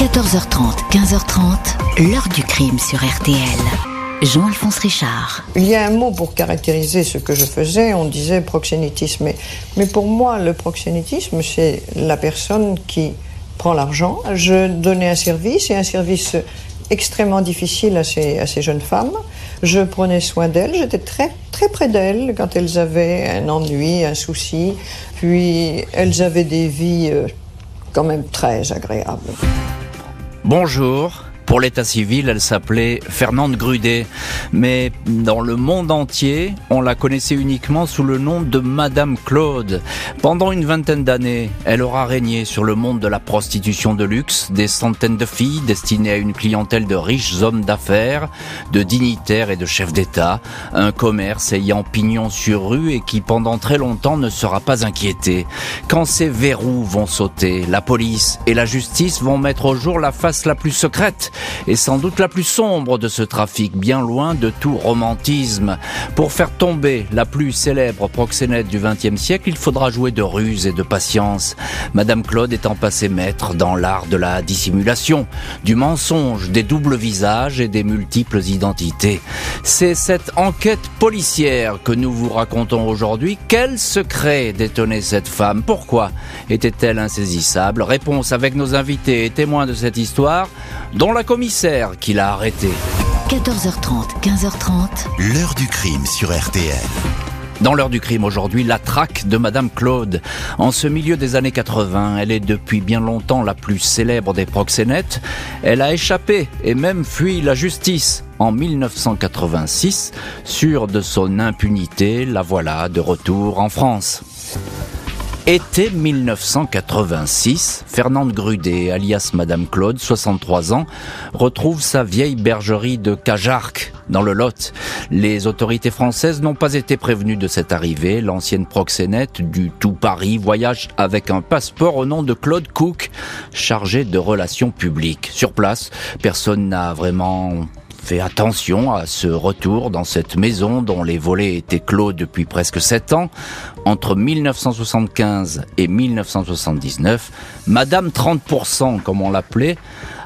14h30, 15h30, l'heure du crime sur RTL. Jean-Alphonse Richard. Il y a un mot pour caractériser ce que je faisais, on disait proxénétisme. Mais, pour moi, le proxénétisme, c'est la personne qui prend l'argent. Je donnais un service, et un service extrêmement difficile à ces, à ces jeunes femmes. Je prenais soin d'elles, j'étais très, très près d'elles quand elles avaient un ennui, un souci. Puis elles avaient des vies euh, quand même très agréables. Bonjour. Pour l'état civil, elle s'appelait Fernande Grudet, mais dans le monde entier, on la connaissait uniquement sous le nom de Madame Claude. Pendant une vingtaine d'années, elle aura régné sur le monde de la prostitution de luxe, des centaines de filles destinées à une clientèle de riches hommes d'affaires, de dignitaires et de chefs d'État, un commerce ayant pignon sur rue et qui pendant très longtemps ne sera pas inquiété. Quand ces verrous vont sauter, la police et la justice vont mettre au jour la face la plus secrète est sans doute la plus sombre de ce trafic, bien loin de tout romantisme. Pour faire tomber la plus célèbre proxénète du XXe siècle, il faudra jouer de ruse et de patience. Madame Claude étant passée maître dans l'art de la dissimulation, du mensonge, des doubles visages et des multiples identités. C'est cette enquête policière que nous vous racontons aujourd'hui. Quel secret détenait cette femme? Pourquoi était-elle insaisissable? Réponse avec nos invités et témoins de cette histoire, dont la commissaire qui l'a arrêté. 14h30, 15h30. L'heure du crime sur RTL. Dans l'heure du crime aujourd'hui, la traque de Madame Claude. En ce milieu des années 80, elle est depuis bien longtemps la plus célèbre des proxénètes. Elle a échappé et même fui la justice. En 1986, sûre de son impunité, la voilà de retour en France. Été 1986, Fernande Grudet, alias Madame Claude, 63 ans, retrouve sa vieille bergerie de Cajarc, dans le Lot. Les autorités françaises n'ont pas été prévenues de cette arrivée. L'ancienne proxénète du tout Paris voyage avec un passeport au nom de Claude Cook, chargé de relations publiques. Sur place, personne n'a vraiment fait attention à ce retour dans cette maison dont les volets étaient clos depuis presque sept ans. Entre 1975 et 1979, Madame 30%, comme on l'appelait,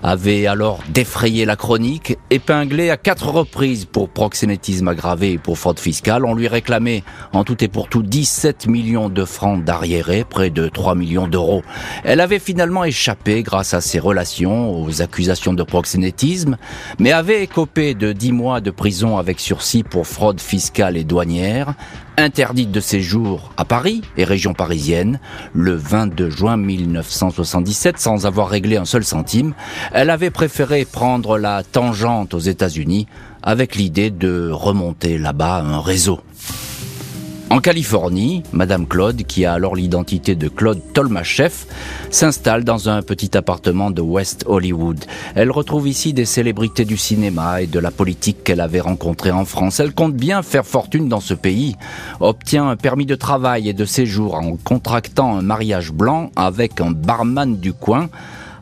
avait alors défrayé la chronique, épinglé à quatre reprises pour proxénétisme aggravé et pour fraude fiscale. On lui réclamait en tout et pour tout 17 millions de francs d'arriérés, près de 3 millions d'euros. Elle avait finalement échappé grâce à ses relations aux accusations de proxénétisme, mais avait écopé de 10 mois de prison avec sursis pour fraude fiscale et douanière, interdite de séjour à Paris et région parisienne le 22 juin 1977 sans avoir réglé un seul centime. Elle avait préféré prendre la tangente aux États-Unis avec l'idée de remonter là-bas un réseau. En Californie, Madame Claude, qui a alors l'identité de Claude Tolmachev, s'installe dans un petit appartement de West Hollywood. Elle retrouve ici des célébrités du cinéma et de la politique qu'elle avait rencontrées en France. Elle compte bien faire fortune dans ce pays, obtient un permis de travail et de séjour en contractant un mariage blanc avec un barman du coin,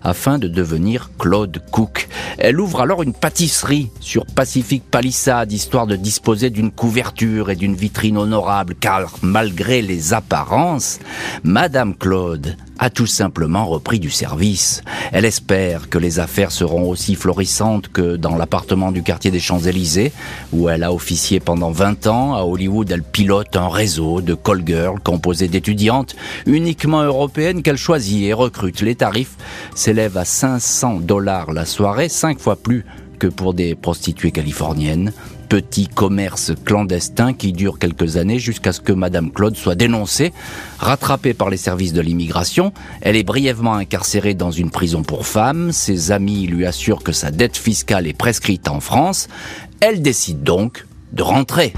afin de devenir Claude Cook. Elle ouvre alors une pâtisserie sur Pacific Palisade, histoire de disposer d'une couverture et d'une vitrine honorable, car malgré les apparences, Madame Claude a tout simplement repris du service. Elle espère que les affaires seront aussi florissantes que dans l'appartement du quartier des Champs-Élysées, où elle a officié pendant 20 ans. À Hollywood, elle pilote un réseau de call girls composé d'étudiantes uniquement européennes qu'elle choisit et recrute. Les tarifs s'élèvent à 500 dollars la soirée, cinq fois plus que pour des prostituées californiennes petit commerce clandestin qui dure quelques années jusqu'à ce que Madame Claude soit dénoncée, rattrapée par les services de l'immigration. Elle est brièvement incarcérée dans une prison pour femmes. Ses amis lui assurent que sa dette fiscale est prescrite en France. Elle décide donc de rentrer.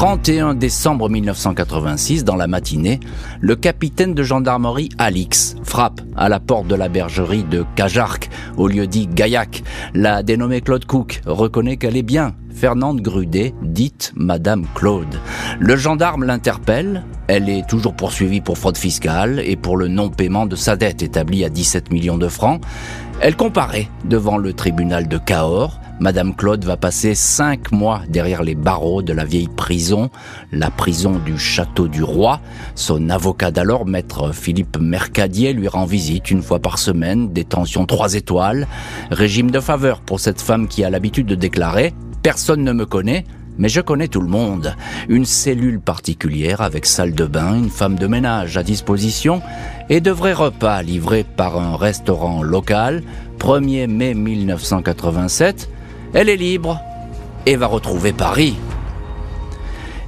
31 décembre 1986, dans la matinée, le capitaine de gendarmerie Alix frappe à la porte de la bergerie de Cajarc, au lieu dit Gaillac. La dénommée Claude Cook reconnaît qu'elle est bien Fernande Grudet, dite Madame Claude. Le gendarme l'interpelle. Elle est toujours poursuivie pour fraude fiscale et pour le non-paiement de sa dette établie à 17 millions de francs. Elle comparaît devant le tribunal de Cahors Madame Claude va passer cinq mois derrière les barreaux de la vieille prison, la prison du Château du Roi. Son avocat d'alors, maître Philippe Mercadier, lui rend visite une fois par semaine, détention trois étoiles, régime de faveur pour cette femme qui a l'habitude de déclarer « Personne ne me connaît, mais je connais tout le monde. Une cellule particulière avec salle de bain, une femme de ménage à disposition et de vrais repas livrés par un restaurant local. 1er mai 1987, elle est libre et va retrouver Paris.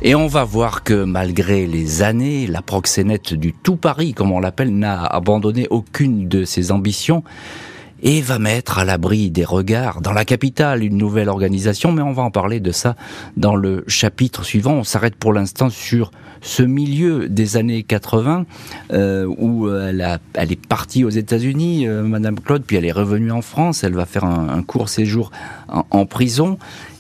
Et on va voir que malgré les années, la proxénète du tout Paris, comme on l'appelle, n'a abandonné aucune de ses ambitions et va mettre à l'abri des regards dans la capitale une nouvelle organisation, mais on va en parler de ça dans le chapitre suivant. On s'arrête pour l'instant sur ce milieu des années 80 euh, où elle, a, elle, est partie aux États-Unis, euh, Madame Claude, puis elle est revenue en France. Elle va faire un, un court séjour en, en prison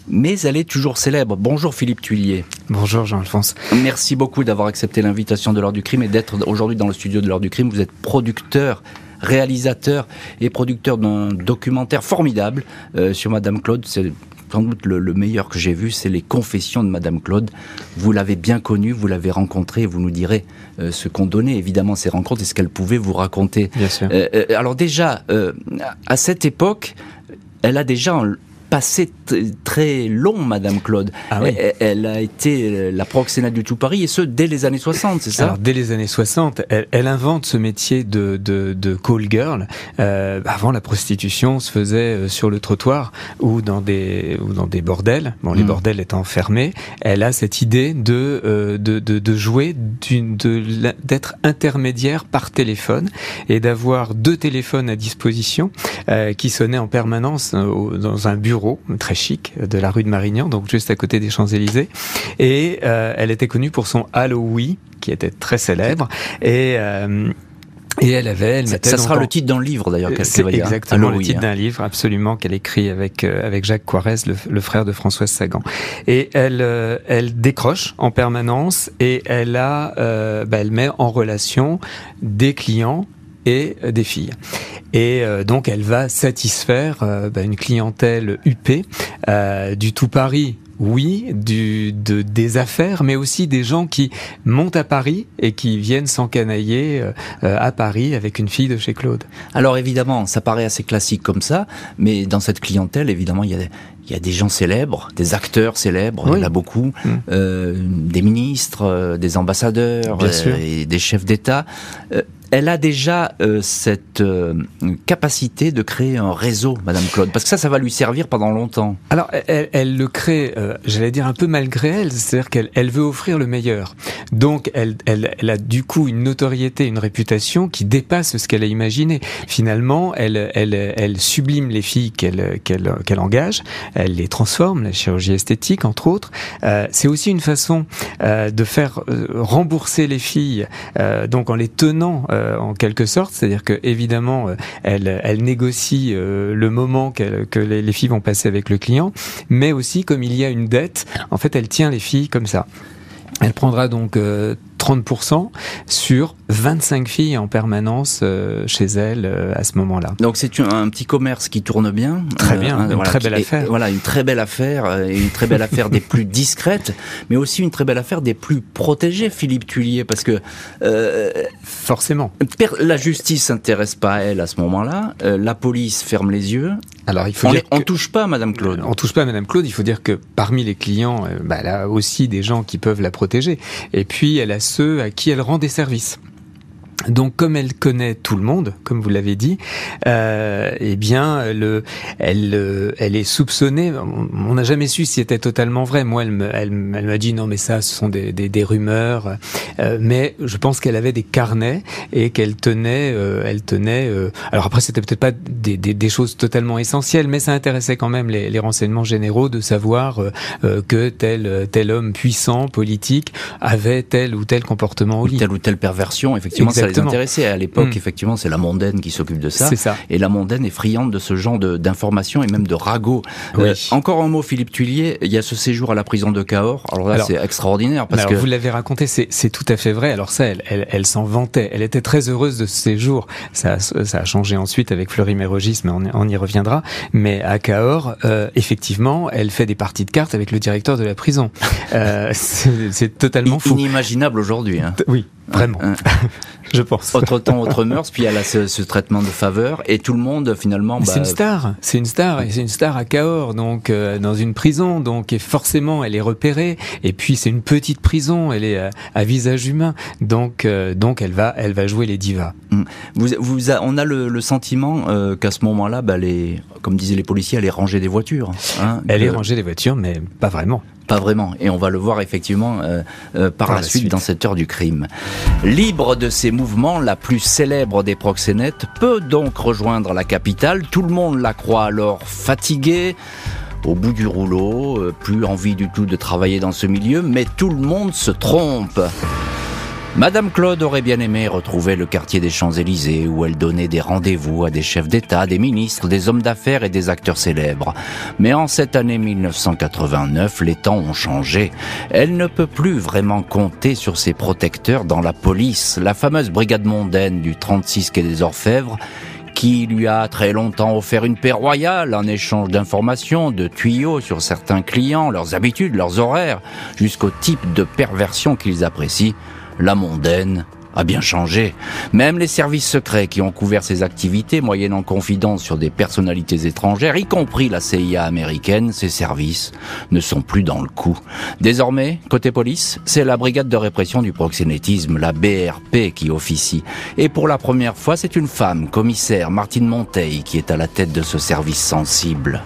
mais elle est toujours célèbre. Bonjour Philippe Tuillier. Bonjour Jean-Alphonse. Merci beaucoup d'avoir accepté l'invitation de l'heure du crime et d'être aujourd'hui dans le studio de l'heure du crime. Vous êtes producteur réalisateur et producteur d'un documentaire formidable euh, sur Madame Claude. C'est sans doute le, le meilleur que j'ai vu, c'est les confessions de Madame Claude. Vous l'avez bien connue, vous l'avez rencontrée, vous nous direz euh, ce qu'on donnait évidemment ces rencontres et ce qu'elle pouvait vous raconter. Bien sûr. Euh, alors déjà, à cette époque, elle a déjà passé très long, Madame Claude. Ah oui. elle, elle, a été euh, la proxénète du tout Paris, et ce, dès les années 60, c'est ça? Alors, dès les années 60, elle, elle, invente ce métier de, de, de call girl. Euh, avant, la prostitution se faisait euh, sur le trottoir ou dans des, ou dans des bordels. Bon, les mmh. bordels étant fermés, elle a cette idée de, euh, de, de, de, jouer, d'être intermédiaire par téléphone et d'avoir deux téléphones à disposition euh, qui sonnaient en permanence euh, dans un bureau très chic de la rue de Marignan, donc juste à côté des Champs-Élysées. Et euh, elle était connue pour son Halloween, qui était très célèbre. Et euh, et elle avait, elle ça, ça sera le titre d'un livre d'ailleurs qu'elle C'est exactement le titre d'un livre, absolument, qu'elle écrit avec euh, avec Jacques Coirez, le, le, frère de Françoise Sagan. Et elle euh, elle décroche en permanence et elle a, euh, bah, elle met en relation des clients et des filles. Et euh, donc elle va satisfaire euh, bah, une clientèle huppée euh, du tout Paris oui, du, de, des affaires, mais aussi des gens qui montent à Paris et qui viennent s'encanailler euh, à Paris avec une fille de chez Claude. Alors évidemment, ça paraît assez classique comme ça, mais dans cette clientèle, évidemment, il y a, il y a des gens célèbres, des acteurs célèbres, oui. il y en a beaucoup, mmh. euh, des ministres, euh, des ambassadeurs et des chefs d'État elle a déjà euh, cette euh, capacité de créer un réseau, Madame Claude, parce que ça, ça va lui servir pendant longtemps. Alors, elle, elle le crée, euh, j'allais dire un peu malgré elle, c'est-à-dire qu'elle elle veut offrir le meilleur. Donc, elle, elle, elle, a du coup une notoriété, une réputation qui dépasse ce qu'elle a imaginé. Finalement, elle, elle, elle sublime les filles qu'elle qu'elle qu'elle engage, elle les transforme, la chirurgie esthétique entre autres. Euh, c'est aussi une façon euh, de faire rembourser les filles, donc en les tenant euh, en quelque sorte, c'est-à-dire que évidemment, euh, elle, négocie euh, le moment que les filles vont passer avec le client, mais aussi comme il y a une dette, en fait, elle tient les filles comme ça. Elle prendra donc 30% sur 25 filles en permanence euh, chez elle euh, à ce moment-là. Donc c'est un, petit commerce qui tourne bien. Très bien, euh, une voilà, très belle affaire. Et, voilà, une très belle affaire, et une très belle affaire des plus discrètes, mais aussi une très belle affaire des plus protégées, Philippe Tullier, parce que forcément, la justice s'intéresse pas à elle à ce moment-là, la police ferme les yeux. Alors il faut on, dire on touche pas à Madame Claude. On touche pas à Madame Claude. Il faut dire que parmi les clients, bah, elle a aussi des gens qui peuvent la protéger. Et puis elle a ceux à qui elle rend des services. Donc, comme elle connaît tout le monde, comme vous l'avez dit, euh, eh bien, le, elle, elle est soupçonnée. On n'a jamais su si c'était totalement vrai. Moi, elle m'a elle, elle dit non, mais ça, ce sont des, des, des rumeurs. Euh, mais je pense qu'elle avait des carnets et qu'elle tenait, euh, elle tenait. Euh, alors après, c'était peut-être pas des, des, choses totalement essentielles, mais ça intéressait quand même les, les renseignements généraux de savoir euh, que tel tel homme puissant politique avait tel ou tel comportement au lit, telle ou telle perversion. Effectivement, les intéresser. À l'époque, hmm. effectivement, c'est la mondaine qui s'occupe de ça. C'est ça. Et la mondaine est friande de ce genre d'informations et même de ragots. Euh, encore un mot, Philippe Tuillier. Il y a ce séjour à la prison de Cahors. Alors là, c'est extraordinaire parce que vous l'avez raconté, c'est tout à fait vrai. Alors ça, elle, elle, elle s'en vantait. Elle était très heureuse de ce séjour. Ça, ça a changé ensuite avec Fleury Mérogis, mais on, on, y reviendra. Mais à Cahors, euh, effectivement, elle fait des parties de cartes avec le directeur de la prison. Euh, c'est totalement fou. Inimaginable aujourd'hui. Hein. Oui, vraiment. je pense. Autre temps, autre mœurs, puis elle a ce, traitement de faveur, et tout le monde finalement. Bah... C'est une star, c'est une star, et c'est une star à Cahors, donc euh, dans une prison, donc et forcément elle est repérée, et puis c'est une petite prison, elle est à, visage humain, donc euh, donc elle va elle va jouer les divas. Mm. Vous, on a le, sentiment euh, qu'à ce moment-là, bah, les, comme disaient les policiers, elle est rangée des voitures. Hein, elle est rangée des voitures, mais pas vraiment. Pas vraiment. Et on va le voir effectivement euh, euh, par, la, suite, dans cette heure du crime. Libre de ses mouvements, la plus célèbre des proxénètes peut donc rejoindre la capitale. Tout le monde la croit alors fatiguée au bout du rouleau, euh, plus envie du tout de travailler dans ce milieu, mais tout le monde se trompe. Madame Claude aurait bien aimé retrouver le quartier des Champs-Élysées où elle donnait des rendez-vous à des chefs d'État, des ministres, des hommes d'affaires et des acteurs célèbres. Mais en cette année 1989, les temps ont changé. Elle ne peut plus vraiment compter sur ses protecteurs dans la police. La fameuse brigade mondaine du 36 quai des Orfèvres qui lui a très longtemps offert une paix royale en échange d'informations, de tuyaux sur certains clients, leurs habitudes, leurs horaires, jusqu'au type de perversion qu'ils apprécient, la mondaine a bien changé. Même les services secrets qui ont couvert ses activités, moyennant confidence sur des personnalités étrangères, y compris la CIA américaine, ces services ne sont plus dans le coup. Désormais, côté police, c'est la brigade de répression du proxénétisme, la BRP, qui officie. Et pour la première fois, c'est une femme, commissaire Martine Monteil, qui est à la tête de ce service sensible.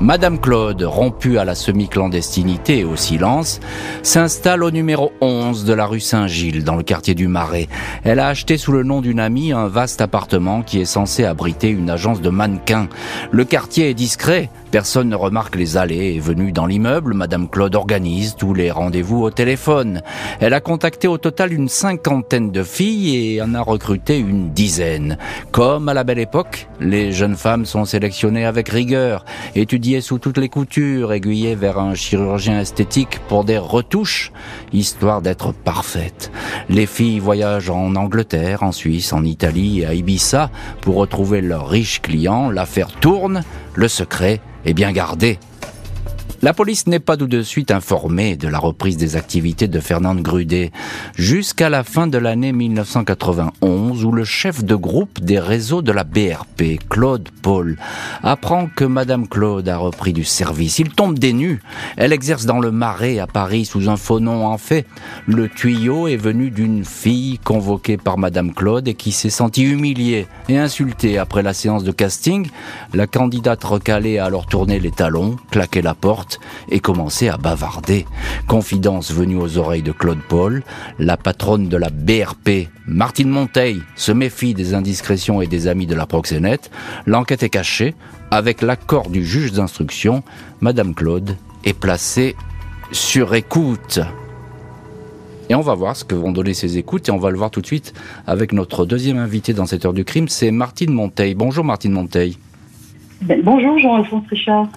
Madame Claude, rompue à la semi-clandestinité et au silence, s'installe au numéro 11 de la rue Saint-Gilles, dans le quartier du Marais. Elle a acheté sous le nom d'une amie un vaste appartement qui est censé abriter une agence de mannequins. Le quartier est discret, Personne ne remarque les allées et venues dans l'immeuble. Madame Claude organise tous les rendez-vous au téléphone. Elle a contacté au total une cinquantaine de filles et en a recruté une dizaine. Comme à la belle époque, les jeunes femmes sont sélectionnées avec rigueur, étudiées sous toutes les coutures, aiguillées vers un chirurgien esthétique pour des retouches, histoire d'être parfaites. Les filles voyagent en Angleterre, en Suisse, en Italie et à Ibiza pour retrouver leurs riches clients. L'affaire tourne, le secret est bien gardé. La police n'est pas tout de suite informée de la reprise des activités de Fernande Grudet jusqu'à la fin de l'année 1991 où le chef de groupe des réseaux de la BRP, Claude Paul, apprend que Madame Claude a repris du service. Il tombe des. Elle exerce dans le Marais à Paris sous un faux nom en fait. Le tuyau est venu d'une fille convoquée par Madame Claude et qui s'est sentie humiliée et insultée après la séance de casting. La candidate recalée a alors tourné les talons, claqué la porte et commençait à bavarder. Confidence venue aux oreilles de Claude Paul, la patronne de la BRP, Martine Monteil, se méfie des indiscrétions et des amis de la proxénète. L'enquête est cachée. Avec l'accord du juge d'instruction, Madame Claude est placée sur écoute. Et on va voir ce que vont donner ces écoutes et on va le voir tout de suite avec notre deuxième invité dans cette heure du crime, c'est Martine Monteil. Bonjour Martine Monteil. Ben, bonjour Jean-Alphonse Richard.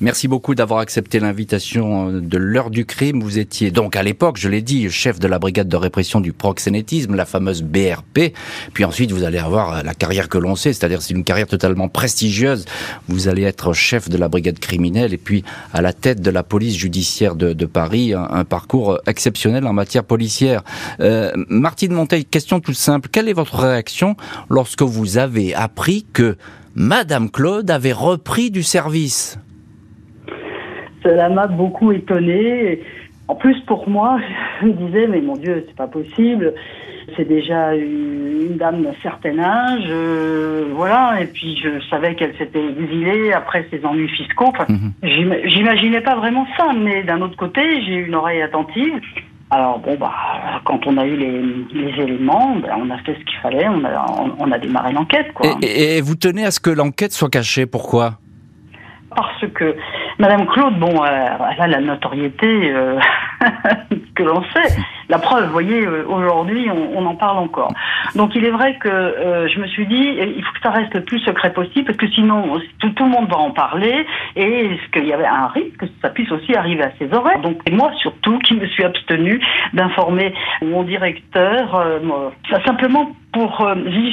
Merci beaucoup d'avoir accepté l'invitation euh, de l'heure du crime. Vous étiez donc à l'époque, je l'ai dit, chef de la brigade de répression du proxénétisme, la fameuse BRP. Puis ensuite, vous allez avoir euh, la carrière que l'on sait, c'est-à-dire c'est une carrière totalement prestigieuse. Vous allez être chef de la brigade criminelle et puis à la tête de la police judiciaire de, Paris, un, parcours exceptionnel en matière policière. Euh, Martine Monteil, question toute simple. Quelle est votre réaction lorsque vous avez appris que Madame Claude avait repris du service. Cela m'a beaucoup étonnée. En plus, pour moi, je me disais, mais mon Dieu, c'est pas possible. C'est déjà une dame d'un certain âge, euh, voilà. Et puis je savais qu'elle s'était exilée après ses ennuis fiscaux. Mhm. J'imaginais pas vraiment ça, mais d'un autre côté, j'ai une oreille attentive. Alors bon bah quand on a eu les, éléments, ben, on a fait ce qu'il fallait, on a, on, a démarré l'enquête quoi. Et, vous tenez à ce que l'enquête soit cachée, pourquoi? Parce que Madame Claude, bon, euh, elle a la notoriété euh, que l'on sait, La preuve, vous voyez, euh, aujourd'hui, on, en parle encore. Donc il est vrai que euh, je me suis dit, il faut que ça reste le plus secret possible, parce que sinon, tout, le monde va en parler, et est-ce qu'il y avait un risque que ça puisse aussi arriver à ses oreilles? Donc moi, surtout, qui me suis abstenu d'informer mon directeur, euh, simplement pour,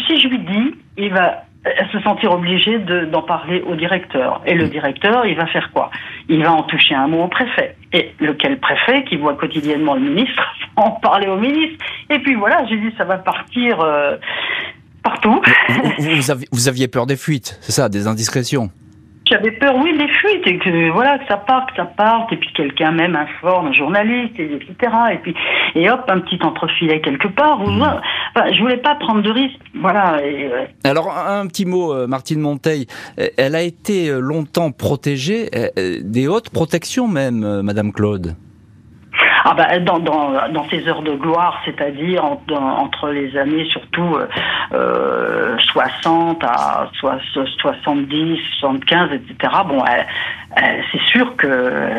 si je lui dis, il va se sentir obligé d'en parler au directeur. Et le directeur, il va faire quoi? Il va en toucher un mot au préfet. Et lequel préfet, qui voit quotidiennement le ministre, en parler au ministre. Et puis voilà, j'ai dit, ça va partir euh, partout. vous aviez peur des fuites, c'est ça, des indiscrétions? J'avais peur, oui, des fuites, et que voilà, que ça parte, que ça parte, et puis quelqu'un même informe un journaliste, etc. Et puis, et hop, un petit entrefilet quelque part. Ou, mmh. enfin, je voulais pas prendre de risques. Voilà. Alors, un petit mot, euh, Martine Monteil. Elle a été euh, longtemps protégée, euh, des hautes protections même, Madame Claude. Ah bah, dans, ces heures de gloire, c'est-à-dire entre les années surtout euh, 60 à 70, 75, etc. Bon, c'est sûr que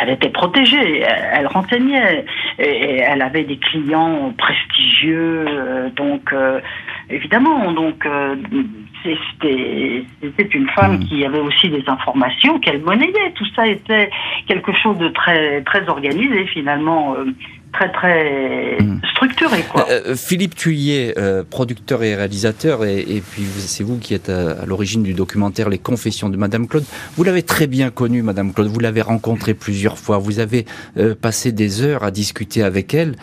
elle était protégée, elle, renseignait, et, elle avait des clients prestigieux, euh, donc euh, évidemment, donc euh, c'était une femme qui avait aussi des informations qu'elle monnayait. Tout ça était quelque chose de très très organisé finalement très très hmm. structuré. Quoi. Euh, euh, Philippe Thuillier, euh, producteur et réalisateur, et, puis c'est vous qui êtes à, l'origine du documentaire Les Confessions de Madame Claude. Vous l'avez très bien connue, Madame Claude. Vous l'avez rencontrée plusieurs fois. Vous avez passé des heures à discuter avec elle.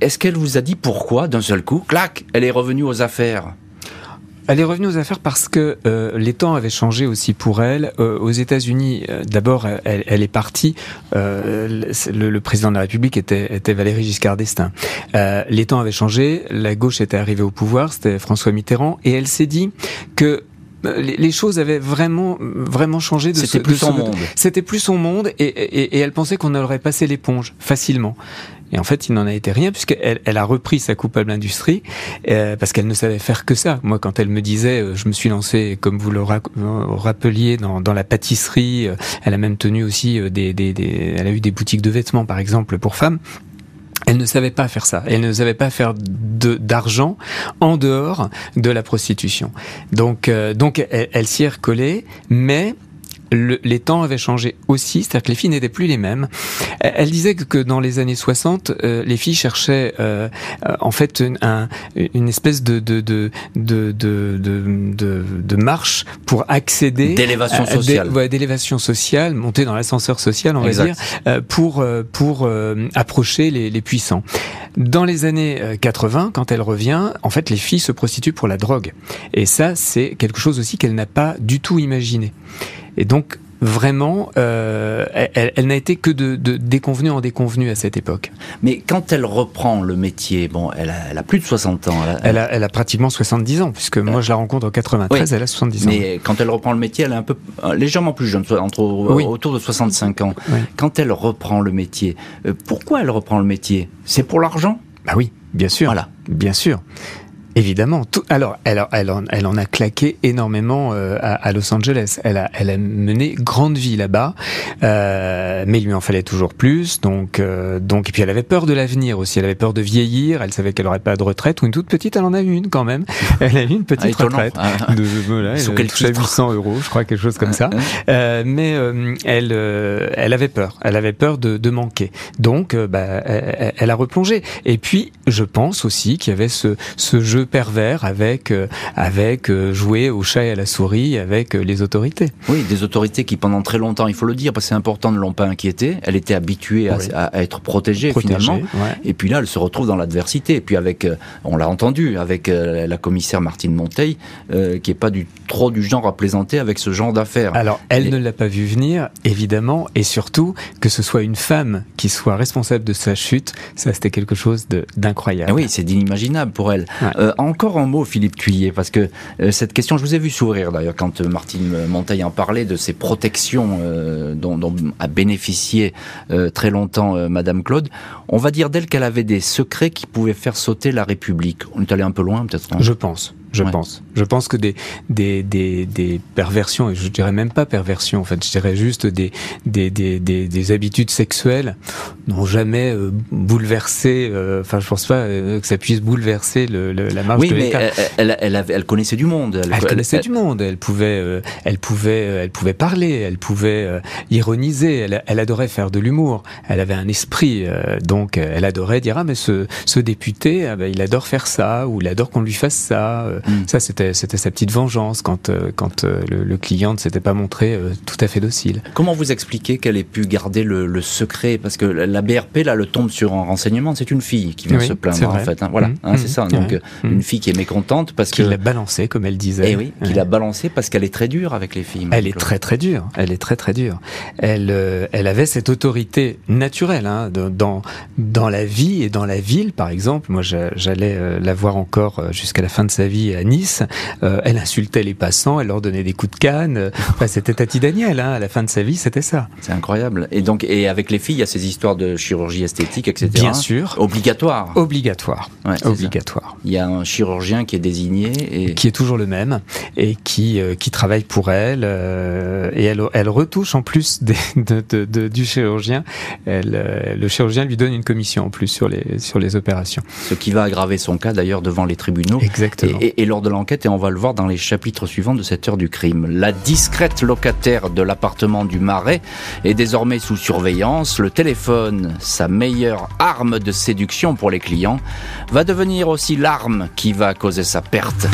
Est-ce qu'elle vous a dit pourquoi, d'un seul coup, clac, elle est revenue aux affaires? Elle est revenue aux affaires parce que euh, les temps avaient changé aussi pour elle. Euh, aux États-Unis, euh, d'abord, elle, elle, est partie. Le, le, président de la République était, était Valéry Giscard d'Estaing. les temps avaient changé. La gauche était arrivée au pouvoir. C'était François Mitterrand, et elle s'est dit que les, choses avaient vraiment vraiment changé de c'était plus son monde c'était plus son monde et, et, et elle pensait qu'on aurait passé l'éponge facilement et en fait, il n'en a été rien puisqu'elle elle a repris sa coupable industrie euh, parce qu'elle ne savait faire que ça. Moi, quand elle me disait, euh, je me suis lancée, comme vous le rappeliez, dans, dans la pâtisserie. Euh, elle a même tenu aussi des, des, des, elle a eu des boutiques de vêtements, par exemple, pour femmes. Elle ne savait pas faire ça. Elle ne savait pas faire d'argent en dehors de la prostitution. Donc, donc elle, elle s'y est recollée, mais les temps avaient changé aussi, c'est-à-dire que les filles n'étaient plus les mêmes. Elle disait que dans les années 60, euh, les filles cherchaient euh, euh, en fait une, une espèce de de, de, de, de, de marche pour accéder... D'élévation sociale. D'élévation sociale, monter dans l'ascenseur social, on va dire, pour, pour approcher les, les puissants. Dans les années 80, quand elle revient, en fait, les filles se prostituent pour la drogue. Et ça, c'est quelque chose aussi qu'elle n'a pas du tout imaginé. Et donc, vraiment, euh, elle, n'a été que de, de déconvenue en déconvenue à cette époque. Mais quand elle reprend le métier, bon, elle a, plus de 60 ans. Elle a, elle a, pratiquement 70 ans, puisque moi je la rencontre en 93, elle a 70 ans. Mais quand elle reprend le métier, elle est un peu euh, légèrement plus jeune, entre autour de 65 ans. Quand elle reprend le métier, euh, pourquoi elle reprend le métier? C'est pour l'argent? Bah oui, bien sûr. Voilà. Bien sûr. Évidemment. Tout, alors, elle, elle, en, elle en a claqué énormément euh, à, Los Angeles. Elle a, elle a mené grande vie là-bas, euh, mais il lui en fallait toujours plus. Donc, euh, donc, et puis elle avait peur de l'avenir aussi. Elle avait peur de vieillir. Elle savait qu'elle aurait pas de retraite ou une toute petite. Elle en a eu une quand même. Elle a eu une petite ah, retraite ah. de voilà, elle touchait 800 euros, je crois, quelque chose comme ça. Euh, mais euh, elle, elle avait peur. Elle avait peur de, de manquer. Donc, bah, elle, elle, a replongé. Et puis, je pense aussi qu'il y avait ce, ce jeu pervers avec euh, avec euh, jouer au chat et à la souris avec euh, les autorités. Oui, des autorités qui pendant très longtemps, il faut le dire, parce que c'est important, ne l'ont pas inquiété. Elle était habituée à, être protégée, finalement. Et puis là, elle se retrouve dans l'adversité. Et puis avec, on l'a entendu, avec la commissaire Martine Monteil, qui est pas du trop du genre à plaisanter avec ce genre d'affaires. Alors, elle ne l'a pas vu venir, évidemment, et surtout que ce soit une femme qui soit responsable de sa chute, ça c'était quelque chose d'incroyable. Oui, c'est inimaginable pour elle. Euh, encore un mot, Philippe Thuillier, parce que euh, cette question, je vous ai vu sourire d'ailleurs quand euh, Martine Monteil en parlait de ces protections dont, dont, a bénéficié très longtemps Madame Claude. On va dire d'elle qu'elle avait des secrets qui pouvaient faire sauter la République. On est allé un peu loin, peut-être. Je pense. Je pense. Je pense que des, des, des, des, perversions, et je dirais même pas perversions, en fait, je dirais juste des, des, des, des, des habitudes sexuelles n'ont jamais euh, bouleversé, euh, enfin, je pense pas euh, que ça puisse bouleverser le, la marche oui, de mais elle, elle, elle, connaissait du monde. Elle, connaissait du monde. Elle pouvait, elle pouvait, elle pouvait parler. Elle pouvait ironiser. Elle, elle adorait faire de l'humour. Elle avait un esprit, donc elle adorait dire ah mais ce, ce député, ah, ben, il adore faire ça ou il adore qu'on lui fasse ça. Mm. Ça, c'était c'était sa petite vengeance quand euh, quand euh, le, client ne s'était pas montré euh, tout à fait docile. Comment vous expliquez qu'elle ait pu garder le, secret? Parce que la BRP là le tombe sur un renseignement. C'est une fille qui vient se plaindre en fait. Hein. Voilà, mm. hein, c'est ça. Donc une mm. fille qui est mécontente parce que l'a balancé comme elle disait. Et eh oui, qui l'a balancé parce qu'elle est très dure avec les filles. Elle est très très dure. Elle est très très dure. Elle elle avait cette autorité naturelle hein, dans dans la vie et dans la ville par exemple. Moi j'allais la voir encore jusqu'à la fin de sa vie à Nice. Euh, elle insultait les passants, elle leur donnait des coups de canne. Enfin, c'était Tati Daniel. Hein, à la fin de sa vie, c'était ça. C'est incroyable. Et donc, et avec les filles, il y a ces histoires de chirurgie esthétique, etc. Bien sûr. Obligatoire. Obligatoire. Obligatoire. Il y a un chirurgien qui est désigné et qui est toujours le même et qui euh, qui travaille pour elle euh, et elle elle retouche en plus des, de, de, de, du chirurgien. Elle, le chirurgien lui donne une commission en plus sur les sur les opérations. Ce qui va aggraver son cas d'ailleurs devant les tribunaux. Exactement. Et lors de l'enquête, et on va le voir dans les chapitres suivants de cette heure du crime. La discrète locataire de l'appartement du Marais est désormais sous surveillance. Le téléphone, sa meilleure arme de séduction pour les clients, va devenir aussi l'arme qui va causer sa perte.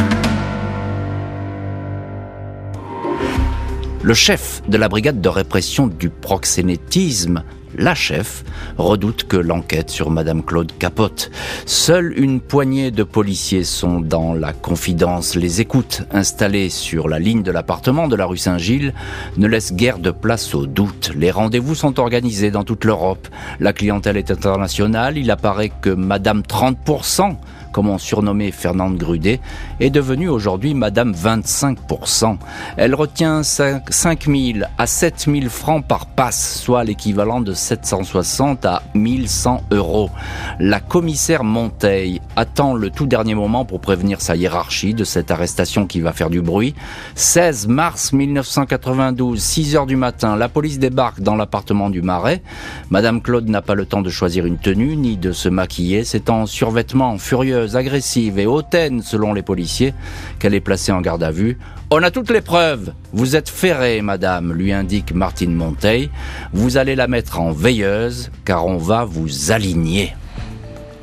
Le chef de la brigade de répression du proxénétisme la chef, redoute que l'enquête sur Madame Claude capote. Seule une poignée de policiers sont dans la confidence. Les écoutes installées sur la ligne de l'appartement de la rue Saint-Gilles ne laissent guère de place au doute. Les rendez-vous sont organisés dans toute l'Europe. La clientèle est internationale. Il apparaît que Madame 30% comme on surnommait Fernande Grudet, est devenue aujourd'hui Madame 25%. Elle retient 5 000 à 7 000 francs par passe, soit l'équivalent de 760 à 1100 euros. La commissaire Monteil attend le tout dernier moment pour prévenir sa hiérarchie de cette arrestation qui va faire du bruit. 16 mars 1992, 6 heures du matin, la police débarque dans l'appartement du Marais. Madame Claude n'a pas le temps de choisir une tenue ni de se maquiller. C'est en survêtement furieux agressive et hautaine selon les policiers qu'elle est placée en garde à vue. On a toutes les preuves. Vous êtes ferrée, madame, lui indique Martine Monteil. Vous allez la mettre en veilleuse car on va vous aligner.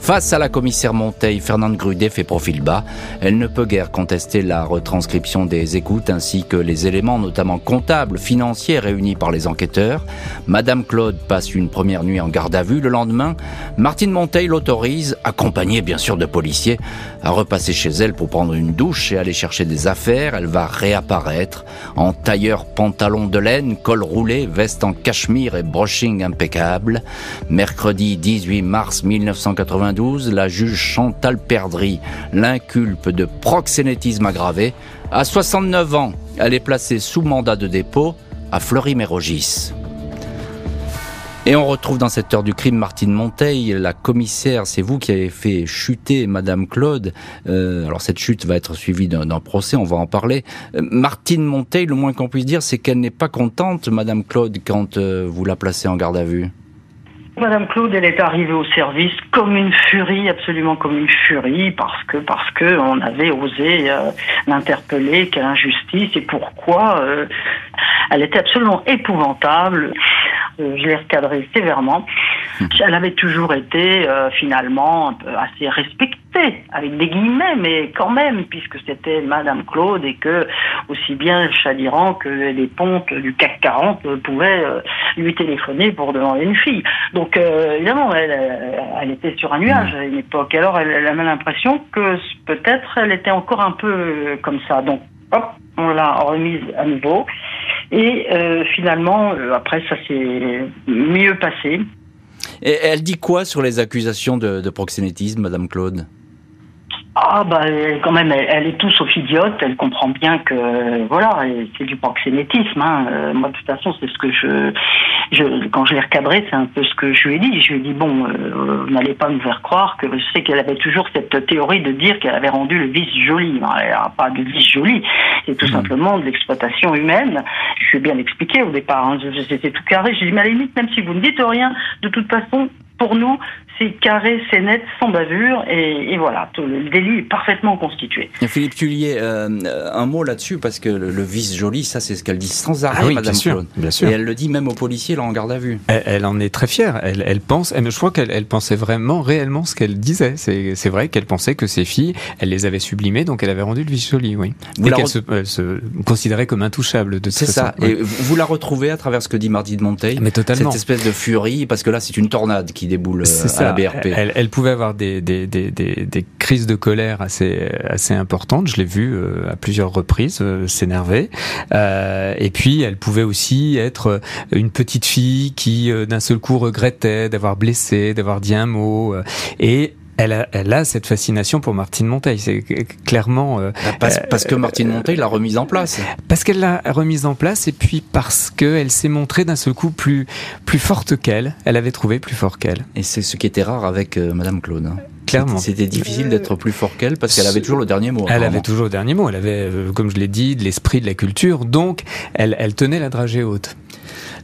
Face à la commissaire Monteil, Fernande Grudet fait profil bas. Elle ne peut guère contester la retranscription des écoutes ainsi que les éléments notamment comptables, financiers réunis par les enquêteurs. Madame Claude passe une première nuit en garde à vue. Le lendemain, Martine Monteil l'autorise, accompagnée bien sûr de policiers, à repasser chez elle pour prendre une douche et aller chercher des affaires. Elle va réapparaître en tailleur pantalon de laine, col roulé, veste en cachemire et brushing impeccable. Mercredi 18 mars 1990, la juge Chantal Perdry l'inculpe de proxénétisme aggravé. À 69 ans, elle est placée sous mandat de dépôt à Fleury-Mérogis. Et on retrouve dans cette heure du crime Martine Monteil, la commissaire, c'est vous qui avez fait chuter Madame Claude. Euh, alors cette chute va être suivie d'un procès, on va en parler. Euh, Martine Monteil, le moins qu'on puisse dire, c'est qu'elle n'est pas contente, Madame Claude, quand euh, vous la placez en garde à vue. Madame Claude, elle est arrivée au service comme une furie, absolument comme une furie, parce que parce que on avait osé euh, l'interpeller, quelle injustice et pourquoi. Euh, elle était absolument épouvantable. Euh, je l'ai recadrée sévèrement. Hum. Elle avait toujours été finalement assez respectée avec des guillemets, mais quand même, puisque c'était Madame Claude et que aussi bien Chadiran que les pontes du CAC 40 pouvaient euh, lui téléphoner pour demander une fille. Donc euh, évidemment, elle, elle, était sur un nuage à une époque. Alors elle, elle avait l'impression que peut-être elle était encore un peu comme ça. Donc hop, on l'a remise à nouveau. Et euh, finalement, après, ça s'est mieux passé. Et elle dit quoi sur les accusations de proxénétisme, Madame Claude? Ah bah quand même, elle, est tout sauf idiote. Elle comprend bien que voilà, c'est du proxénétisme. Hein. Euh, moi de toute façon, c'est ce que je, je quand je l'ai recadré, c'est un peu ce que je lui ai dit. Je lui ai dit bon, euh, vous n'allez pas me faire croire que je sais qu'elle avait toujours cette théorie de dire qu'elle avait rendu le vice joli. Non, elle n'a pas de vice joli. C'est tout mmh. simplement de l'exploitation humaine. Je lui ai bien expliqué au départ. Hein. C'était tout carré. J'ai dit mais à la limite, même si vous ne dites rien, de toute façon, pour nous, c'est carré, c'est net, sans bavure, et, voilà, le délit est parfaitement constitué. Philippe Tullier, euh, un mot là-dessus, parce que le, vice joli, ça c'est ce qu'elle dit sans arrêt, ah Madame Claude. Bien sûr. Et elle le dit même aux policiers, là, en garde à vue. Elle, en est très fière. Elle, elle pense, je crois qu'elle pensait vraiment, réellement ce qu'elle disait. C'est vrai qu'elle pensait que ses filles, elle les avait sublimées, donc elle avait rendu le vice joli, oui. et qu'elle se, considérait comme intouchable de C'est ça. Et vous la retrouvez à travers ce que dit Mardi de Monteil. Mais totalement. Cette espèce de furie, parce que là c'est une tornade qui déboule euh, à la BRP. Elle, pouvait avoir des, des, des, des, crises de colère assez, assez importantes. Je l'ai vu euh, à plusieurs reprises euh, s'énerver. et puis elle pouvait aussi être une petite fille qui d'un seul coup regrettait d'avoir blessé, d'avoir dit un mot. et elle a, elle a, cette fascination pour Martine Monteil. C'est clairement euh, bah, parce, que Martine Monteil l'a remise en place. Parce qu'elle l'a remise en place et puis parce qu'elle s'est montrée d'un seul coup plus plus forte qu'elle. Elle avait trouvé plus fort qu'elle. Et c'est ce qui était rare avec euh, Madame Claude. Hein. Clairement. C'était difficile d'être plus fort qu'elle parce qu'elle avait toujours le dernier mot. Elle avait toujours le dernier mot. Elle avait, euh, comme je l'ai dit, de l'esprit, de la culture. Donc, elle, elle tenait la dragée haute.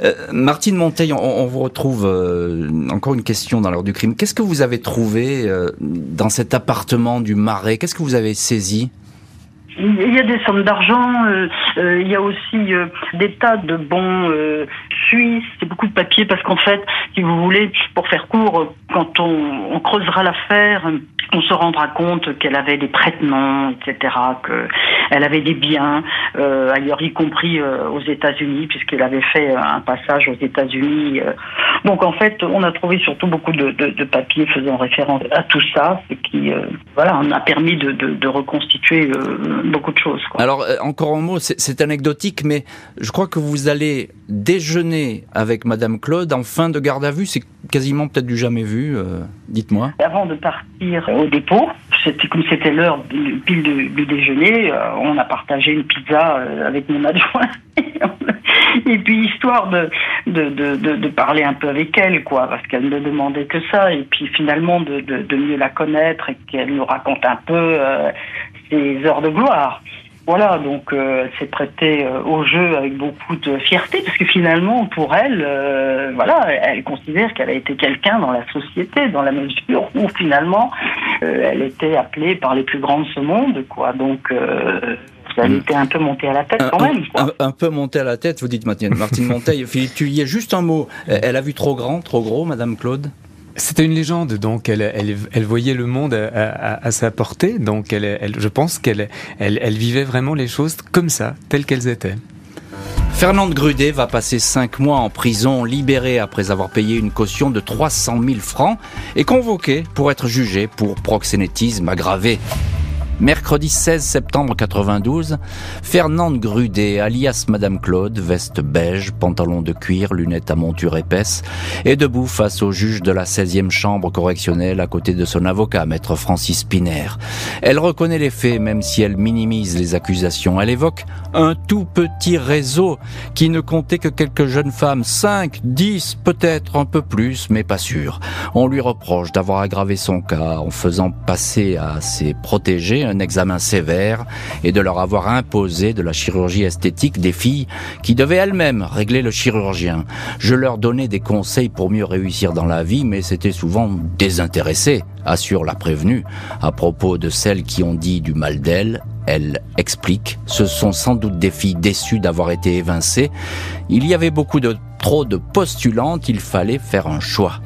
Euh, Martine Monteil, on, vous retrouve euh, encore une question dans l'heure du crime. Qu'est-ce que vous avez trouvé euh, dans cet appartement du Marais? Qu'est-ce que vous avez saisi? Il y a des sommes d'argent, il y a aussi des tas de bons suisses, c'est beaucoup de papiers parce qu'en fait, si vous voulez, pour faire court, quand on, creusera l'affaire, on se rendra compte qu'elle avait des prêtements, etc., qu'elle avait des biens euh, ailleurs, y compris euh, aux États-Unis, puisqu'elle avait fait un passage aux États-Unis. Euh. Donc en fait, on a trouvé surtout beaucoup de, papiers faisant référence à tout ça, ce qui voilà, on a permis de, reconstituer beaucoup de choses. Alors encore un mot, c'est anecdotique, mais je crois que vous allez déjeuner avec Madame Claude en fin de garde à vue. C'est quasiment peut-être du jamais vu. Dites-moi. Avant de partir au dépôt. C'était comme c'était l'heure pile du, déjeuner, euh, on a partagé une pizza euh, avec mon adjoint. et puis histoire de de, de, de, parler un peu avec elle, quoi, parce qu'elle ne demandait que ça. Et puis finalement de, de, mieux la connaître et qu'elle nous raconte un peu euh, ses heures de gloire. Voilà, donc euh, elle s'est prêtée euh, au jeu avec beaucoup de fierté, parce que finalement, pour elle, euh, voilà, elle considère qu'elle a été quelqu'un dans la société, dans la mesure où finalement, elle était appelée par les plus grands de ce monde, quoi. Donc, ça a mm. été un peu monté à la tête quand même. Un, peu monté à la tête, vous dites Martine, Martine Monteil. Philippe tu y es juste un mot. Elle a vu trop grand, trop gros, Madame Claude? C'était une légende, donc elle, voyait le monde à, sa portée, donc je pense qu'elle elle, vivait vraiment les choses comme ça, telles qu'elles étaient. Fernande Grudet va passer cinq mois en prison, libérée après avoir payé une caution de 300 000 francs et convoquée pour être jugée pour proxénétisme aggravé. Mercredi 16 septembre 92, Fernande Grudet, alias Madame Claude, veste beige, pantalon de cuir, lunettes à monture épaisse, est debout face au juge de la 16e chambre correctionnelle à côté de son avocat, maître Francis Piner. Elle reconnaît les faits, même si elle minimise les accusations. Elle évoque un tout petit réseau qui ne comptait que quelques jeunes femmes, 5, 10, peut-être un peu plus, mais pas sûr. On lui reproche d'avoir aggravé son cas en faisant passer à ses protégés un examen sévère et de leur avoir imposé de la chirurgie esthétique des filles qui devaient elles-mêmes régler le chirurgien. Je leur donnais des conseils pour mieux réussir dans la vie, mais c'était souvent désintéressé, assure la prévenue. À propos de celles qui ont dit du mal d'elle, elle explique, ce sont sans doute des filles déçues d'avoir été évincées. Il y avait beaucoup de trop de postulantes, il fallait faire un choix.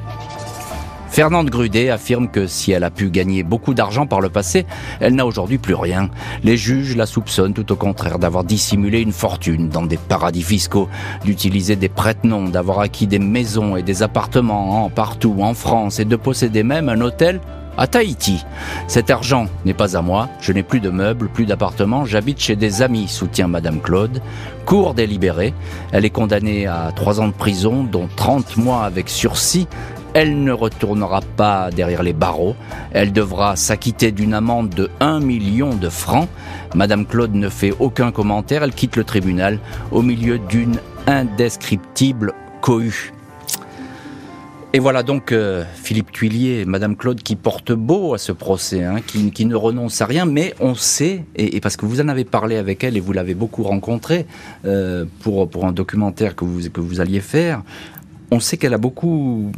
Fernande Grudet affirme que si elle a pu gagner beaucoup d'argent par le passé, elle n'a aujourd'hui plus rien. Les juges la soupçonnent tout au contraire d'avoir dissimulé une fortune dans des paradis fiscaux, d'utiliser des prête-noms, d'avoir acquis des maisons et des appartements en partout en France et de posséder même un hôtel à Tahiti. Cet argent n'est pas à moi, je n'ai plus de meubles, plus d'appartements, j'habite chez des amis, soutient Madame Claude. Cour délibérée, elle est condamnée à trois ans de prison, dont 30 mois avec sursis Elle ne retournera pas derrière les barreaux. Elle devra s'acquitter d'une amende de 1 million de francs. Madame Claude ne fait aucun commentaire. Elle quitte le tribunal au milieu d'une indescriptible cohue. Et voilà donc euh, Philippe Tuillier, Madame Claude qui porte beau à ce procès, hein, qui, ne renonce à rien, mais on sait, et, parce que vous en avez parlé avec elle et vous l'avez beaucoup rencontrée euh, pour, un documentaire que vous alliez faire, on sait qu'elle a beaucoup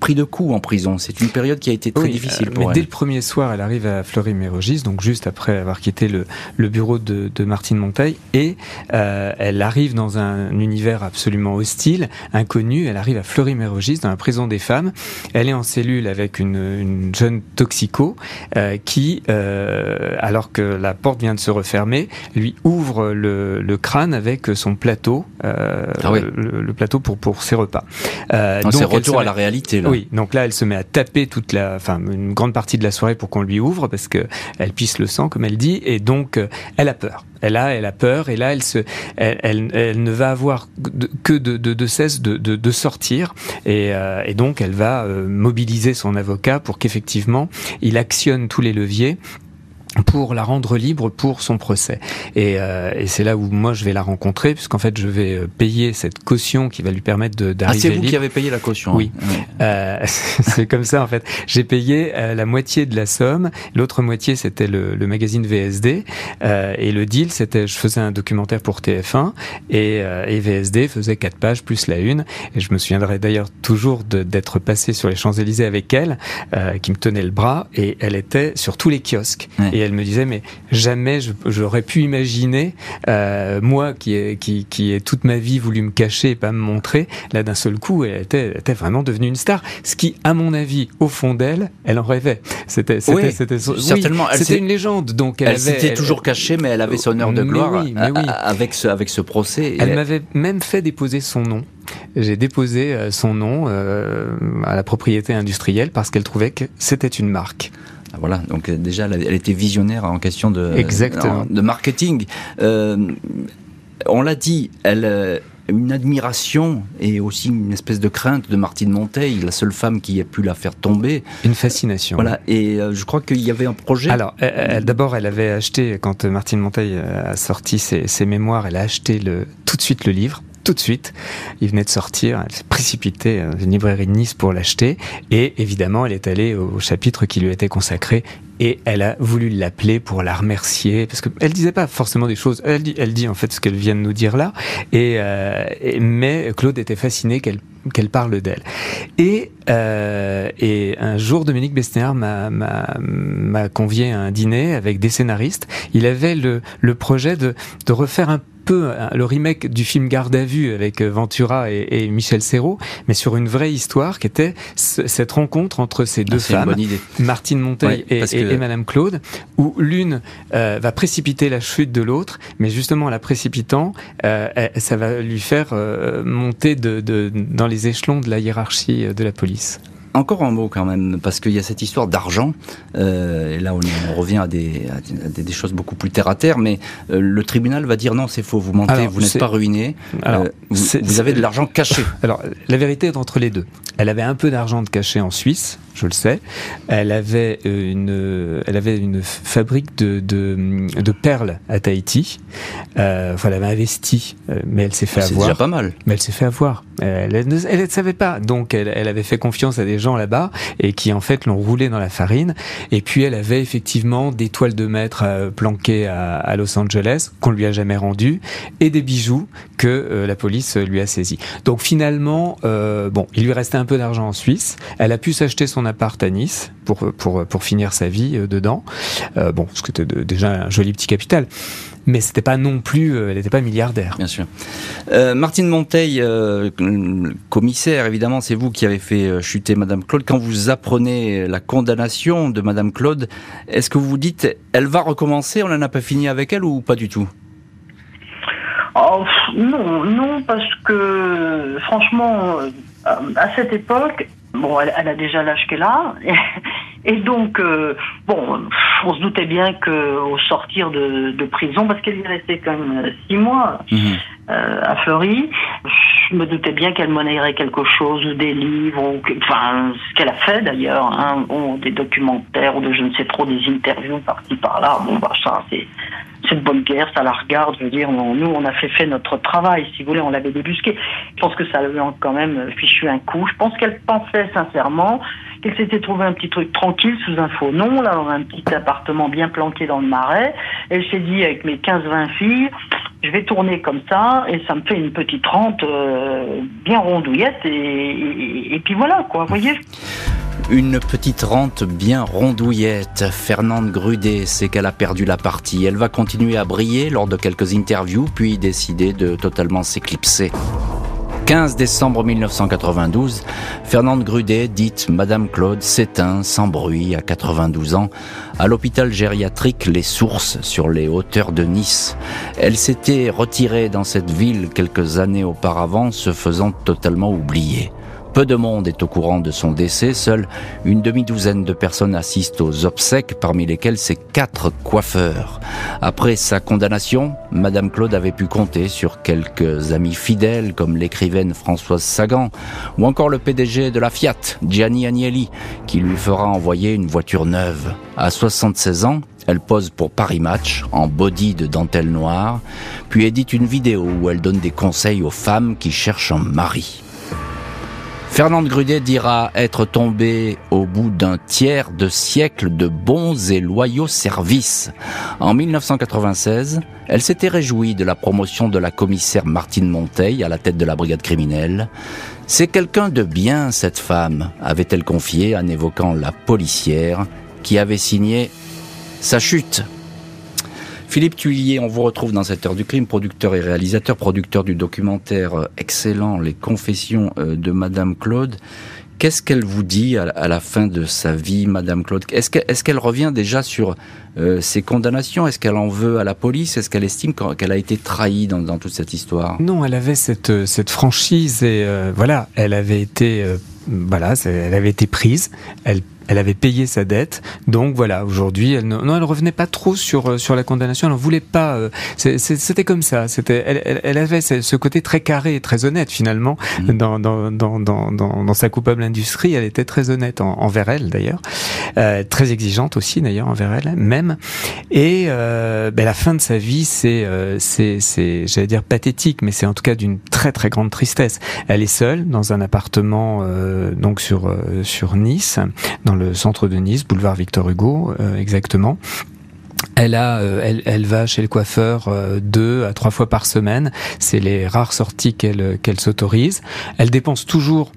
pris, de coups en prison. C'est une période qui a été très difficile euh, pour mais Dès le premier soir, elle arrive à Fleury-Mérogis, donc juste après avoir quitté le, le bureau de, de, Martine Monteil, et euh, elle arrive dans un univers absolument hostile, inconnu. Elle arrive à Fleury-Mérogis, dans la prison des femmes. Elle est en cellule avec une, une jeune toxico euh, qui, euh, alors que la porte vient de se refermer, lui ouvre le, le crâne avec son plateau, ah le, le, plateau pour pour ses repas. Donc, c'est retour à la réalité oui, donc là, elle se met à taper toute la, enfin, une grande partie de la soirée pour qu'on lui ouvre parce que elle pisse le sang, comme elle dit, et donc euh, elle a peur. Elle a, elle a peur, et là, elle se, elle, elle, ne va avoir que de, de, de cesse de, de, de sortir, et, euh, et, donc elle va euh, mobiliser son avocat pour qu'effectivement il actionne tous les leviers pour la rendre libre pour son procès. Et, euh, et c'est là où moi je vais la rencontrer, puisqu'en fait je vais euh, payer cette caution qui va lui permettre d'arriver Ah, c'est vous qui avez payé la caution Oui. Hein. Euh, c'est comme ça en fait. J'ai payé euh, la moitié de la somme, l'autre moitié c'était le, le, magazine VSD, euh, et le deal c'était je faisais un documentaire pour TF1, et, euh, et VSD faisait quatre pages plus la une, et je me souviendrai d'ailleurs toujours d'être passé sur les Champs-Élysées avec elle, qui me tenait le bras, et elle était sur tous les kiosques. Et elle me disait mais jamais j'aurais pu imaginer euh, moi qui ai, qui, qui ai toute ma vie voulu me cacher et pas me montrer là d'un seul coup elle était, était vraiment devenue une star. Ce qui à mon avis au fond d'elle elle en rêvait. C'était certainement c'était une légende donc elle, s'était toujours cachée mais elle avait son heure de gloire avec ce avec ce procès elle, elle... m'avait même fait déposer son nom. J'ai déposé euh, son nom euh, à la propriété industrielle parce qu'elle trouvait que c'était une marque. Voilà, donc euh, déjà, elle était visionnaire en question de, de marketing. Euh, on l'a dit, elle euh, une admiration et aussi une espèce de crainte de Martine Monteil, la seule femme qui ait pu la faire tomber. Une fascination. Voilà, et je crois qu'il y avait un projet. Alors, d'abord, elle avait acheté, quand Martine Monteil a sorti ses, ses, mémoires, elle a acheté le, tout de suite le livre tout de suite. Il venait de sortir, elle s'est précipitée dans une librairie de Nice pour l'acheter. Et évidemment, elle est allée au chapitre qui lui était consacré et elle a voulu l'appeler pour la remercier parce que elle disait pas forcément des choses. Elle dit, en fait ce qu'elle vient de nous dire là. Et, euh, mais Claude était fasciné qu'elle parle d'elle. Et, euh, et un jour, Dominique Besnéard m'a convié à un dîner avec des scénaristes. Il avait le, le projet de, de refaire un peu le remake du film Garde à vue avec euh, Ventura et, et Michel Serrault, mais sur une vraie histoire qui était cette rencontre entre ces deux ah, femmes, Martine Monteil et, et, Madame Claude, où l'une euh, va précipiter la chute de l'autre, mais justement en la précipitant, euh, ça va lui faire euh, monter de, de, dans les échelons de la hiérarchie de la police. Encore un mot quand même, parce qu'il y a cette histoire d'argent, euh, et là on, on revient à des, à des, choses beaucoup plus terre à terre, mais euh, le tribunal va dire non, c'est faux, vous mentez, Alors, vous n'êtes pas ruiné, Alors, euh, vous, vous, avez de l'argent caché. Alors la vérité est entre les deux. Elle avait un peu d'argent de caché en Suisse, je le sais. Elle avait une, elle avait une fabrique de, de, de perles à Tahiti. Euh, enfin, elle avait investi, euh, mais elle s'est fait avoir. C'est déjà pas mal. Mais elle s'est fait avoir. Elle, elle, elle, ne savait pas. Donc, elle, elle, avait fait confiance à des gens là-bas et qui, en fait, l'ont roulé dans la farine. Et puis, elle avait effectivement des toiles de maître euh, planquées à, à, Los Angeles qu'on lui a jamais rendues et des bijoux que euh, la police lui a saisis. Donc, finalement, euh, bon, il lui restait un peu d'argent en Suisse. Elle a pu s'acheter son appart à Nice pour, pour, pour finir sa vie euh, dedans. Euh, bon, ce qui était déjà un joli petit capital. Mais c'était pas non plus, euh, elle n'était pas milliardaire. Bien sûr. Euh, Martine Monteil, euh, commissaire, évidemment, c'est vous qui avez fait chuter Madame Claude. Quand vous apprenez la condamnation de Madame Claude, est-ce que vous vous dites, elle va recommencer, on n'en a pas fini avec elle ou pas du tout? Oh, Non, non, parce que franchement, à cette époque, Bon, elle, elle, a déjà l'âge qu'elle a. Et donc, euh, bon, on se doutait bien qu'au sortir de, de, prison, parce qu'elle y restait quand même six mois mmh. euh, à Fleury, je me doutais bien qu'elle monnaierait quelque chose, ou des livres, ou enfin ce qu'elle a fait d'ailleurs, hein, des documentaires ou de je ne sais trop des interviews par-ci par-là. Bon bah ça c'est c'est de bonne guerre, ça la regarde. Je veux dire, nous on a fait fait notre travail, si vous voulez, on l'avait débusqué. Je pense que ça lui a quand même fichu un coup. Je pense qu'elle pensait sincèrement qu'elle s'était trouvé un petit truc tranquille sous un faux nom, là, dans un petit appartement bien planqué dans le marais. Elle s'est dit, avec mes 15-20 filles, je vais tourner comme ça, et ça me fait une petite rente euh, bien rondouillette, et, et, puis voilà, quoi, vous voyez une petite rente bien rondouillette. Fernande Grudet sait qu'elle a perdu la partie. Elle va continuer à briller lors de quelques interviews, puis décider de totalement s'éclipser. 15 décembre 1992, Fernande Grudet, dite Madame Claude, s'éteint sans bruit à 92 ans à l'hôpital gériatrique Les Sources sur les hauteurs de Nice. Elle s'était retirée dans cette ville quelques années auparavant, se faisant totalement oublier. Peu de monde est au courant de son décès, seule une demi-douzaine de personnes assistent aux obsèques, parmi lesquelles ses quatre coiffeurs. Après sa condamnation, Madame Claude avait pu compter sur quelques amis fidèles comme l'écrivaine Françoise Sagan ou encore le PDG de la Fiat, Gianni Agnelli, qui lui fera envoyer une voiture neuve. À 76 ans, elle pose pour Paris Match en body de dentelle noire, puis édite une vidéo où elle donne des conseils aux femmes qui cherchent un mari. Fernande Grudet dira être tombée au bout d'un tiers de siècle de bons et loyaux services. En 1996, elle s'était réjouie de la promotion de la commissaire Martine Monteil à la tête de la brigade criminelle. C'est quelqu'un de bien, cette femme, avait-elle confié en évoquant la policière qui avait signé sa chute Philippe Tuillier, on vous retrouve dans cette heure du crime, producteur et réalisateur, producteur du documentaire euh, excellent Les Confessions euh, de Madame Claude. Qu'est-ce qu'elle vous dit à la fin de sa vie, Madame Claude? Est-ce qu'elle revient déjà sur euh, ses condamnations? Est-ce qu'elle en veut à la police? Est-ce qu'elle estime qu'elle a été trahie dans, toute cette histoire? Non, elle avait cette, franchise et voilà, elle avait été, voilà, elle avait été prise. Elle avait payé sa dette. Donc voilà, aujourd'hui, elle non, elle revenait pas trop sur euh, sur la condamnation. Elle ne voulait pas. Euh, c'était comme ça. C'était, elle, elle, avait ce côté très carré et très honnête finalement mmh. dans, dans, dans, dans, dans sa coupable industrie. Elle était très honnête envers elle d'ailleurs, euh, très exigeante aussi d'ailleurs envers elle même. Et euh, ben, la fin de sa vie, c'est c'est c'est j'allais dire pathétique, mais c'est en tout cas d'une très très grande tristesse. Elle est seule dans un appartement donc sur sur Nice dans le centre de Nice, boulevard Victor Hugo, euh, exactement. Elle a, euh, elle, elle, va chez le coiffeur euh, deux à trois fois par semaine. C'est les rares sorties qu'elle qu'elle s'autorise. Elle dépense toujours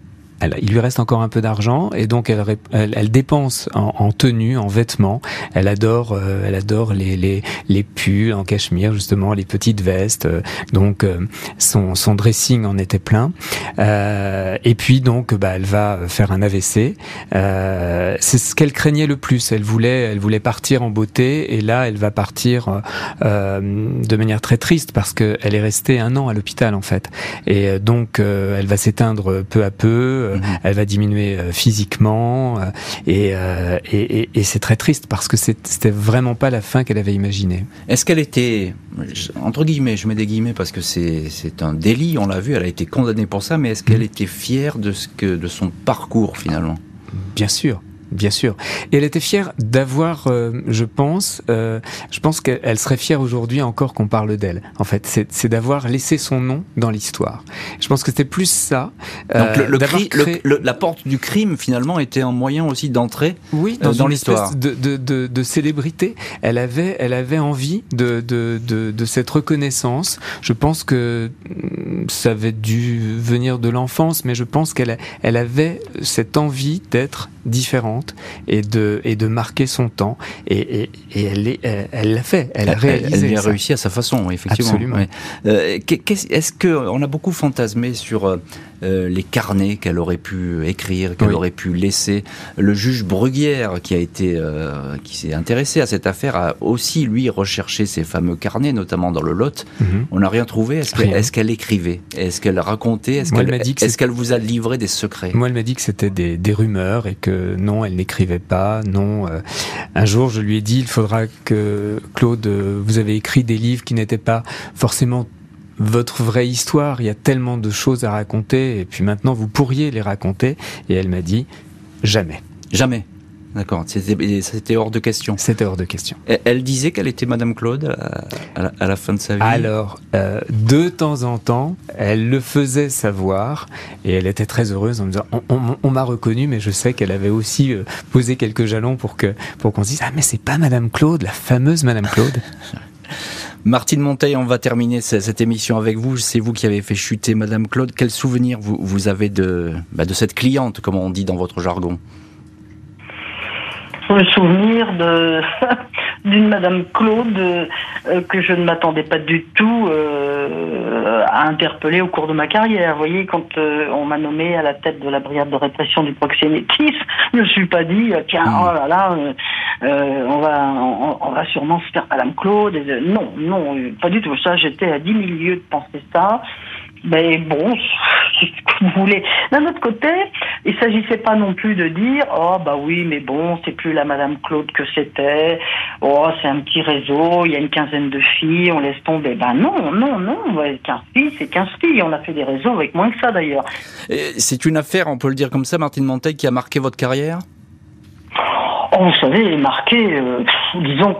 il lui reste encore un peu d'argent et donc elle, elle, dépense en, en, tenue, en vêtements. Elle adore, euh, elle adore les, les, les pulls en cachemire justement, les petites vestes. donc euh, son, son dressing en était plein. Euh, et puis donc bah, elle va faire un AVC. C'est ce qu'elle craignait le plus. Elle voulait, elle voulait partir en beauté et là elle va partir de manière très triste parce qu'elle est restée un an à l'hôpital en fait. Et donc elle va s'éteindre peu à peu euh, elle va diminuer euh, physiquement euh, et, et, et, c'est très triste parce que c'était vraiment pas la fin qu'elle avait imaginée. Est-ce qu'elle était, entre guillemets, je mets des guillemets parce que c'est un délit, on l'a vu, elle a été condamnée pour ça, mais est-ce qu'elle mhm. était fière de, ce que, de son parcours finalement? Bien sûr, Bien sûr. Et elle était fière d'avoir, euh, je pense, euh, je pense qu'elle serait fière aujourd'hui encore qu'on parle d'elle. En fait, c'est d'avoir laissé son nom dans l'histoire. Je pense que c'était plus ça. Euh, Donc le, la porte du crime finalement était un moyen aussi d'entrer oui, dans, l'histoire. De, de, de, de, célébrité. Elle avait, elle avait envie de, de, de, de cette reconnaissance. Je pense que mm, ça avait dû venir de l'enfance, mais je pense qu'elle elle avait cette envie d'être différente et de, et de marquer son temps. Et, et, et elle, elle l'a fait, elle a réalisé. Elle, a réussi à sa façon, effectivement. Absolument. Euh, Est-ce qu'on a beaucoup fantasmé sur euh, les carnets qu'elle aurait pu écrire, qu'elle aurait pu laisser. Le juge Bruguière, qui a été, euh, qui s'est intéressé à cette affaire, a aussi lui recherché ces fameux carnets, notamment dans le Lot. Mhm. On n'a rien trouvé. Est-ce qu'elle écrivait? Est-ce qu'elle racontait? Est-ce qu'elle vous a livré des secrets? Moi, elle m'a dit que c'était des, des, rumeurs et que non, elle n'écrivait pas. Non. Euh, un jour, je lui ai dit, il faudra que Claude, vous avez écrit des livres qui n'étaient pas forcément votre vraie histoire, il y a tellement de choses à raconter, et puis maintenant vous pourriez les raconter. Et elle m'a dit, jamais. Jamais. D'accord, c'était hors de question. C'était hors de question. Elle disait qu'elle était Madame Claude à la, fin de sa vie Alors, euh, de temps en temps, elle le faisait savoir et elle était très heureuse en me disant On, m'a reconnu, mais je sais qu'elle avait aussi euh, posé quelques jalons pour que pour qu'on se dise Ah, mais c'est pas Madame Claude, la fameuse Madame Claude Martine Monteil, on va terminer cette émission avec vous. C'est vous qui avez fait chuter Madame Claude. Quel souvenir vous, avez de, bah, de cette cliente, comme on dit dans votre jargon? Le souvenir de d'une Madame Claude euh, que je ne m'attendais pas du tout euh, à interpeller au cours de ma carrière. Vous voyez, quand euh, on m'a nommé à la tête de la brigade de répression du proxénétisme, je ne me suis pas dit tiens oh là là on va on, va sûrement se faire Madame Claude. non non pas du tout. Ça j'étais à 10 000 lieues de penser ça. Mais bon, ce que vous voulez. D'un autre côté, il s'agissait pas non plus de dire oh bah oui mais bon c'est plus la Madame Claude que c'était. Oh c'est un petit réseau, il y a une quinzaine de filles, on laisse tomber. Ben non non non, 15 filles c'est 15 filles. On a fait des réseaux avec moins que ça d'ailleurs. C'est une affaire, on peut le dire comme ça, Martine Montaigne, qui a marqué votre carrière? Oh, vous savez, marqué, euh, disons,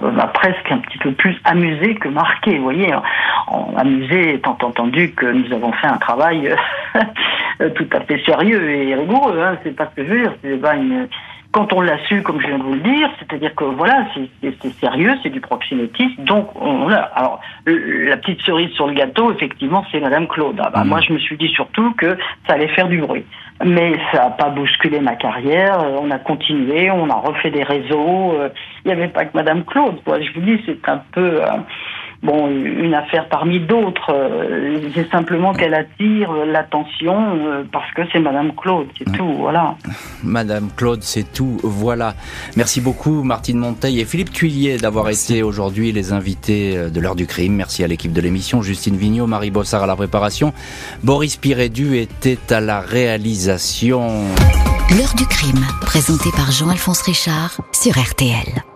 m'a presque un petit peu plus amusé que marqué. Vous voyez, amusé étant entendu que nous avons fait un travail euh, tout à fait sérieux et rigoureux. Hein, c'est pas ce que je veux dire. C'est pas une quand on l'a su, comme je viens de vous le dire, c'est-à-dire que voilà, c'est sérieux, c'est du proxénétisme. Donc, on a. Alors, la petite cerise sur le gâteau, effectivement, c'est Madame Claude. Ah bah, mmh. Moi, je me suis dit surtout que ça allait faire du bruit. Mais ça n'a pas bousculé ma carrière. Euh, on a continué, on a refait des réseaux. Euh, il n'y avait pas que Madame Claude. Quoi. Je vous dis, c'est un peu. Bon, une affaire parmi d'autres. Euh, c'est simplement qu'elle attire l'attention euh, parce que c'est Madame Claude, c'est tout, voilà. Madame Claude, c'est tout, voilà. Merci beaucoup Martine Monteil et Philippe Tuillier d'avoir été aujourd'hui les invités euh, de l'heure du crime. Merci à l'équipe de l'émission, Justine Vignot, Marie Bossard à la préparation, Boris Pirédu était à la réalisation. L'heure du crime, présenté par Jean-Alphonse Richard sur RTL.